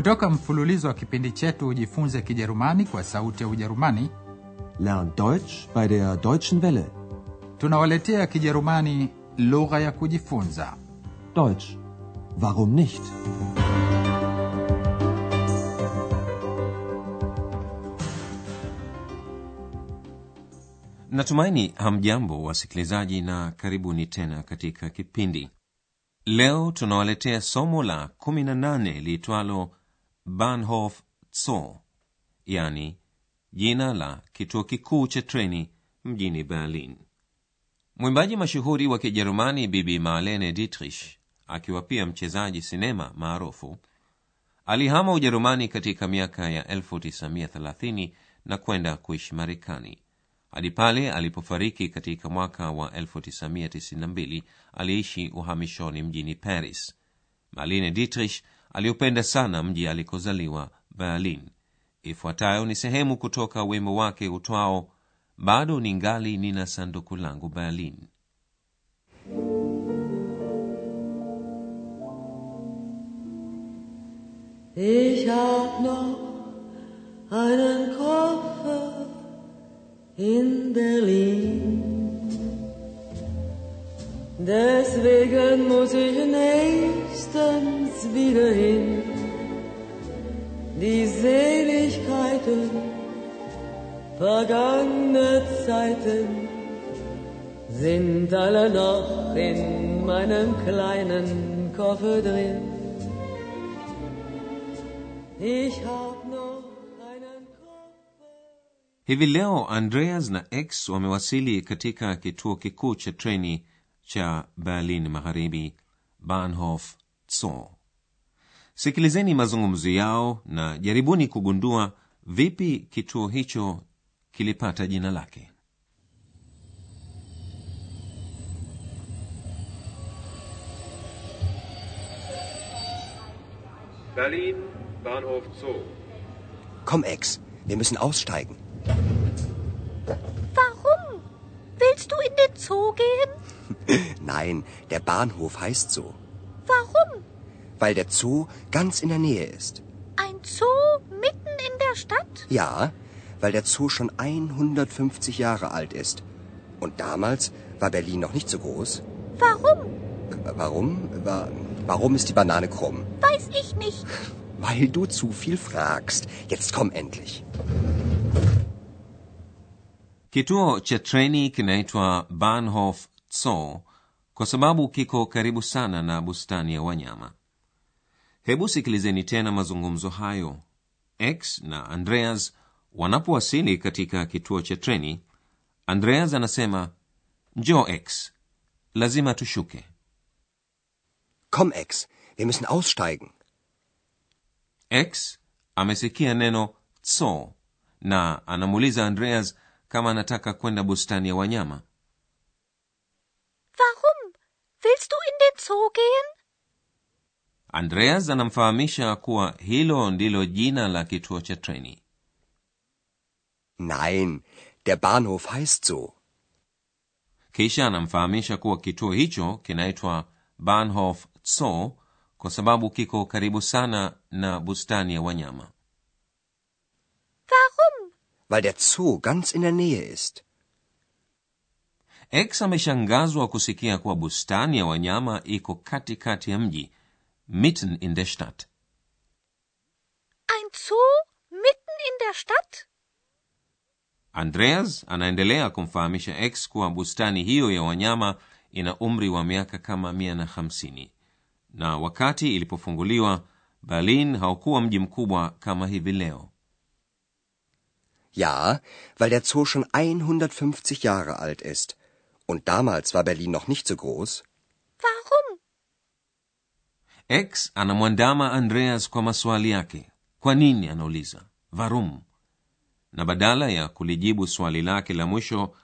kutoka mfululizo wa kipindi chetu ujifunze kijerumani kwa sauti ya ujerumani Lern Deutsch bei der Deutschen Welle. tunawaletea kijerumani lugha ya kujifunza Deutsch. Warum nicht? natumaini hamjambo wasikilizaji na karibuni tena katika kipindi leo tunawaletea somo la 18 liitwalo bahnhof zoo yani jina la kituo kikuu cha treni mjini berlin. Mwimbaji mashuhuri wa kijerumani bibi marlene dietrich akiwa pia mchezaji sinema maarufu alihama ujerumani katika miaka ya 1930 na kwenda kuishi marekani. Hadi pale alipofariki katika mwaka wa 1992 aliishi uhamishoni mjini paris. Marlene dietrich aliupenda sana mji alikozaliwa berlin. Ifuatayo ni sehemu kutoka wimbo wake utwao bado ni ngali nina sanduku langu berlin. Ich hab noch wieder hin. Die Seligkeiten vergangener Zeiten sind alle noch in meinem kleinen Koffer drin. Ich hab noch einen Koffer. hivi leo andreas na x wamewasili katika kituo kikuu cha treni cha berlin magharibi bahnhof zoo sikilizeni mazungumzo yao na jaribuni kugundua vipi kituo hicho kilipata jina lake Berlin, Bahnhof Zoo. Komm, Ex, wir müssen aussteigen. Warum? Willst du in den Zoo gehen? Nein, der Bahnhof heißt so, Warum? Weil der Zoo ganz in der Nähe ist. Ein Zoo mitten in der Stadt? Ja, weil der Zoo schon 150 Jahre alt ist. Und damals war Berlin noch nicht so groß. Warum? Warum? Wa- Warum ist die Banane krumm? Weiß ich nicht. Weil du zu viel fragst. Jetzt komm endlich. kituo cha treni kinaitwa bahnhof zoo kwa sababu kiko karibu sana na bustani ya wanyama hebu sikilizeni tena mazungumzo hayo x na andreas wanapowasili katika kituo cha treni andreas anasema njoo x lazima tushuke kom x wir müssen aussteigen. x amesikia neno tso na anamuuliza andreas kama anataka kwenda bustani ya wanyama Warum? Willst du in den Zoo gehen? Andreas anamfahamisha kuwa hilo ndilo jina la kituo cha treni Nein, der Bahnhof heist so. kisha anamfahamisha kuwa kituo hicho kinaitwa bahnhof so kwa sababu kiko karibu sana na bustani ya wanyama Warum? Weil der Zoo ganz in der Nähe ist. x ameshangazwa kusikia kuwa bustani ya wanyama iko katikati ya mji mitten in der stadt Ein Zoo mitten in der Stadt? andreas anaendelea kumfahamisha x kuwa bustani hiyo ya wanyama ina umri wa miaka kama mia na hamsini na wakati ilipofunguliwa berlin haukuwa mji mkubwa kama hivi leo Ja, weil der Zoo schon 150 Jahre alt ist. Und damals war Berlin noch nicht so groß. X anamwandama andreas kwa maswali yake. Kwa nini? anauliza. Varum. Na badala ya kulijibu swali lake la mwisho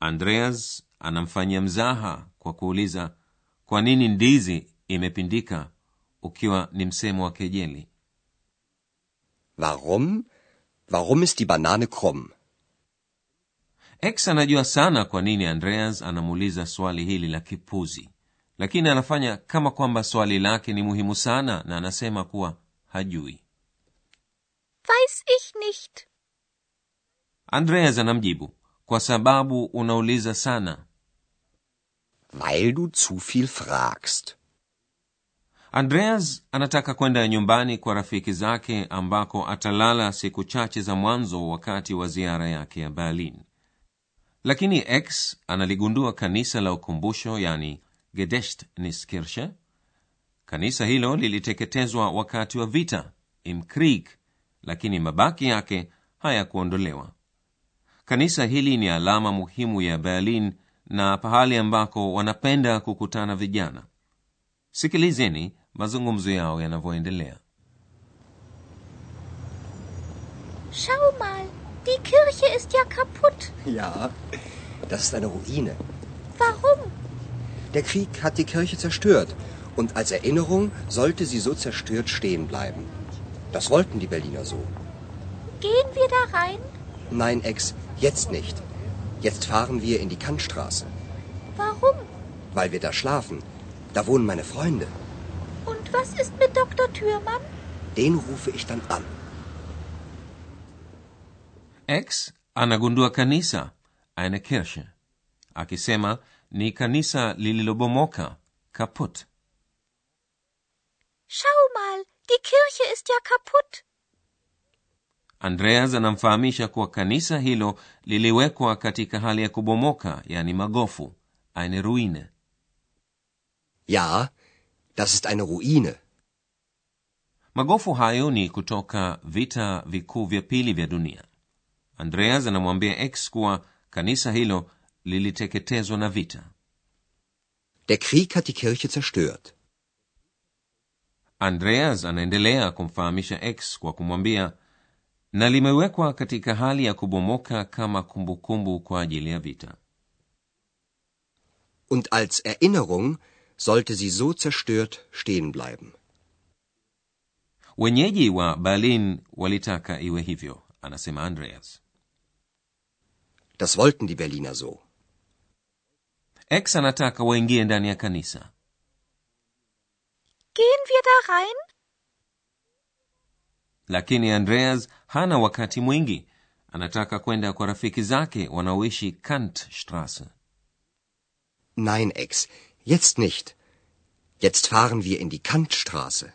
andreas anamfanyia mzaha kwa kuuliza kwa nini ndizi imepindika ukiwa ni msemo wa kejeli? Warum? Warum ist die Banane krumm? x anajua sana kwa nini andreas anamuuliza swali hili la kipuzi lakini anafanya kama kwamba swali lake ni muhimu sana na anasema kuwa hajui Weiß ich nicht. andreas anamjibu kwa sababu unauliza sana Weil du zu viel fragst. andreas anataka kwenda nyumbani kwa rafiki zake ambako atalala siku chache za mwanzo wakati wa ziara yake ya berlin lakini x analigundua kanisa la ukumbusho yani gedächtniskirche kanisa hilo liliteketezwa wakati wa vita im lakini mabaki yake hayakuondolewa kanisa hili ni alama muhimu ya berlin na pahali ambako wanapenda kukutana vijana sikilizeni mazungumzo yao yanavyoendelea Schau mal, die Kirche ist ja kaputt. Ja, das ist eine Ruine. Warum? Der Krieg hat die Kirche zerstört. Und als Erinnerung sollte sie so zerstört stehen bleiben. Das wollten die Berliner so. Gehen wir da rein? Nein, Ex, jetzt nicht. Jetzt fahren wir in die Kantstraße. Warum? Weil wir da schlafen. Da wohnen meine Freunde. Und was ist mit Dr. Thürmann? Den rufe ich dann an. x anagundua kanisa eine kirche akisema ni kanisa lililobomoka kaput Schau mal, die Kirche ist ja kaputt. andreas anamfahamisha kuwa kanisa hilo liliwekwa katika hali ya kubomoka yani magofu eine ruine Ja, das ist eine Ruine. magofu hayo ni kutoka vita vikuu vya pili vya dunia andreas anamwambia x kuwa kanisa hilo liliteketezwa na vita Der Krieg hat die Kirche zerstört. andreas anaendelea kumfahamisha x kwa kumwambia na limewekwa katika hali ya kubomoka kama kumbukumbu kwa ajili ya vita Und als Erinnerung sollte sie so zerstört stehen bleiben. wenyeji wa berlin walitaka iwe hivyo anasema andreas Das wollten die Berliner so. X anataka waingie ndani ya kanisa Gehen wir da rein? lakini andreas hana wakati mwingi anataka kwenda kwa rafiki zake wanaoishi kantstrasse Nein, Ex, jetzt nicht. Jetzt fahren wir in die Kantstraße.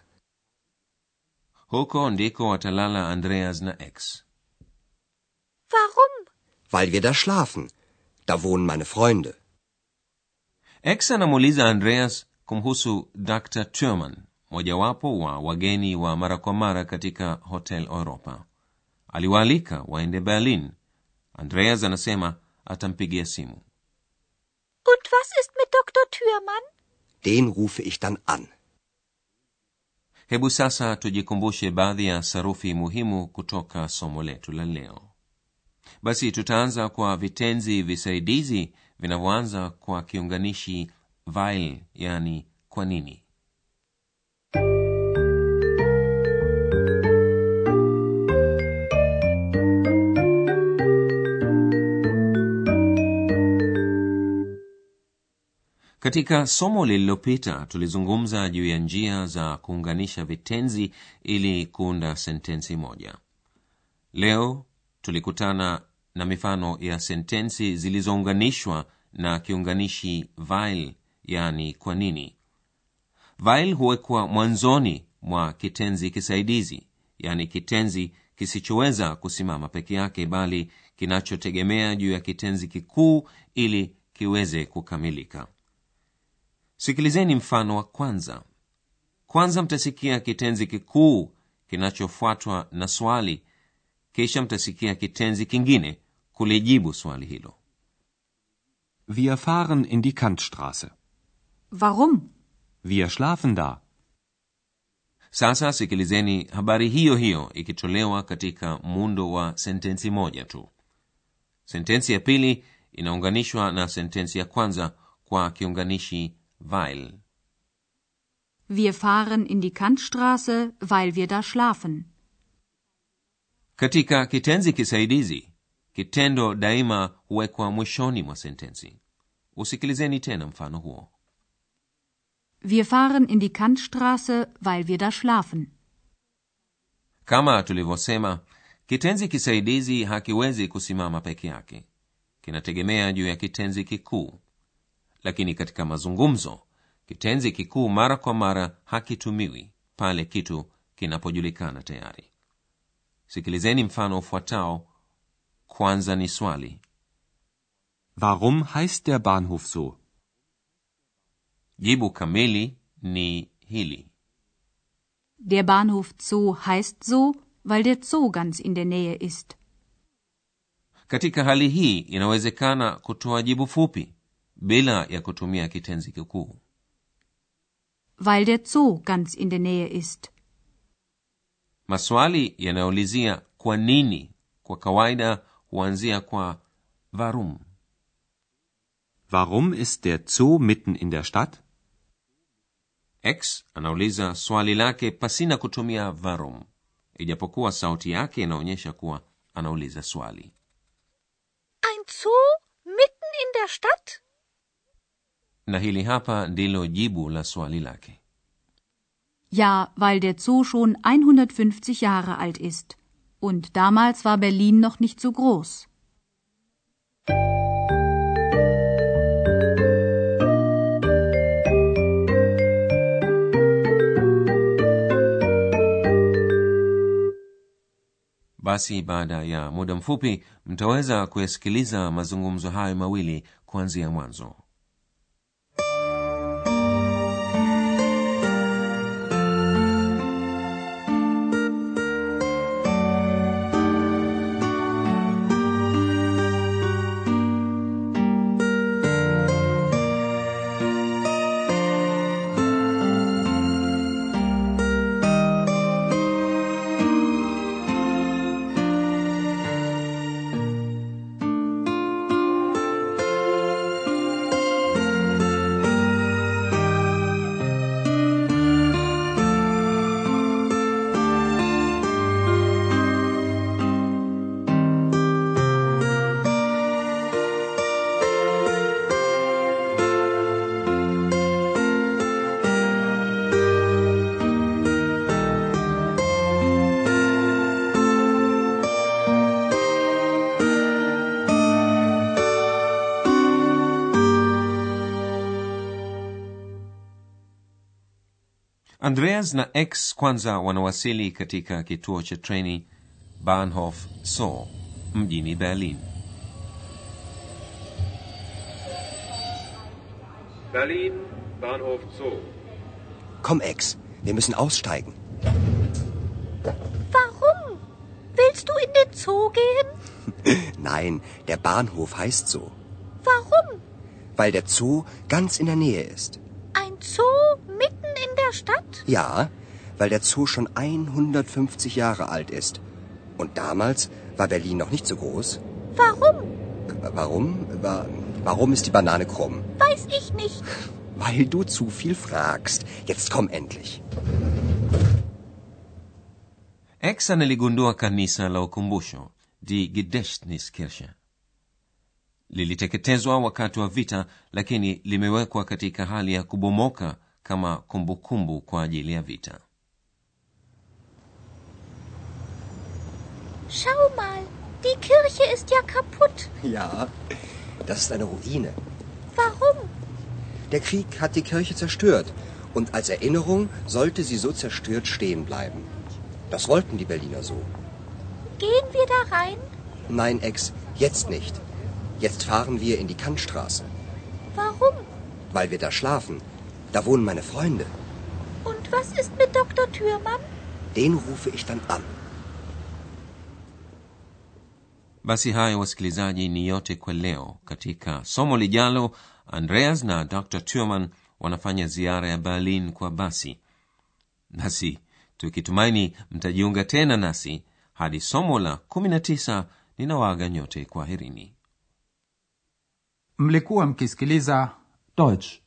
huko ndiko watalala andreas na x Warum? Weil wir da schlafen. Da wohnen meine Freunde. X anamuuliza andreas kumhusu dr turman mojawapo wa wageni wa mara kwa mara katika hotel europa aliwaalika waende berlin andreas anasema atampigia simu Und was ist mit Dr. Thürmann? Den rufe ich dann an. hebu sasa tujikumbushe baadhi ya sarufi muhimu kutoka somo letu la leo basi tutaanza kwa vitenzi visaidizi vinavyoanza kwa kiunganishi weil yani kwa nini? Katika somo lililopita tulizungumza juu ya njia za kuunganisha vitenzi ili kuunda sentensi moja. Leo tulikutana na mifano ya sentensi zilizounganishwa na kiunganishi weil yani kwa nini. Weil huwekwa mwanzoni mwa kitenzi kisaidizi yani kitenzi kisichoweza kusimama peke yake bali kinachotegemea juu ya kitenzi kikuu ili kiweze kukamilika. Sikilizeni mfano wa kwanza. Kwanza mtasikia kitenzi kikuu kinachofuatwa na swali kisha mtasikia kitenzi kingine kulijibu swali hilo Wir fahren in die Kantstraße. Warum? Wir schlafen da. sasa sikilizeni habari hiyo hiyo ikitolewa katika muundo wa sentensi moja tu sentensi ya pili inaunganishwa na sentensi ya kwanza kwa kiunganishi weil Wir fahren in die Kantstraße, weil wir da schlafen. Katika kitenzi kisaidizi kitendo daima huwekwa mwishoni mwa sentensi. Usikilizeni tena mfano huo. Wir fahren in die Kantstraße, weil wir da schlafen. kama tulivyosema kitenzi kisaidizi hakiwezi kusimama peke yake. Kinategemea juu ya kitenzi kikuu. Lakini katika mazungumzo kitenzi kikuu mara kwa mara hakitumiwi pale kitu kinapojulikana tayari sikilizeni mfano ufuatao kwanza ni swali Warum heißt der Bahnhof so? jibu kamili ni hili Der Bahnhof Zoo heißt so, weil der Zoo ganz in der Nähe ist. katika hali hii inawezekana kutoa jibu fupi bila ya kutumia kitenzi kikuu Weil der Zoo ganz in der Nähe ist. Maswali yanayoulizia kwa nini? Kwa kawaida huanzia kwa varum Warum ist der Zoo mitten in der Stadt? x anauliza swali lake pasina kutumia varum ijapokuwa sauti yake inaonyesha kuwa anauliza swali. Ein Zoo mitten in der Stadt? na hili hapa ndilo jibu la swali lake Ja, weil der Zoo schon 150 Jahre alt ist. Und damals war Berlin noch nicht so groß. basi baada ya muda mfupi mtaweza kuyasikiliza mazungumzo hayo mawili kuanzia mwanzo andreas na x kwanza wanawasili katika kituo cha treni bahnhof so mjini berlin Berlin, Bahnhof Zoo. Komm, Ex, wir müssen aussteigen. Warum? Willst du in den Zoo gehen? Nein, der Bahnhof heißt so. Warum? Weil der Zoo ganz in der Nähe ist. Ein Zoo in der Stadt? Ja, weil der Zoo schon 150 Jahre alt ist. Und damals war Berlin noch nicht so groß. Warum? Warum? Wa- Warum ist die Banane krumm? Weiß ich nicht. Weil du zu viel fragst. Jetzt komm endlich. x analigundua kanisa la ukumbusho die gedächtniskirche liliteketezwa wakati wa vita lakini limewekwa katika hali ya kubomoka kama kumbukumbu kwa ajili ya vita Schau mal, die Kirche ist ja kaputt. Ja, das ist eine Ruine. Warum? Der Krieg hat die Kirche zerstört. Und als Erinnerung sollte sie so zerstört stehen bleiben. Das wollten die Berliner so. Gehen wir da rein? Nein, Ex, jetzt nicht. Jetzt fahren wir in die Kantstraße. Warum? Weil wir da schlafen. Da wohnen meine Freunde. Und was ist mit Dr. Thürmann? Den rufe ich dann an. basi hayo wasikilizaji ni yote kwa leo katika somo lijalo andreas na dr turman wanafanya ziara ya berlin kwa basi nasi tukitumaini mtajiunga tena nasi hadi somo la 19 ninawaaga nyote kwaherini mlikuwa mkisikiliza Deutsch.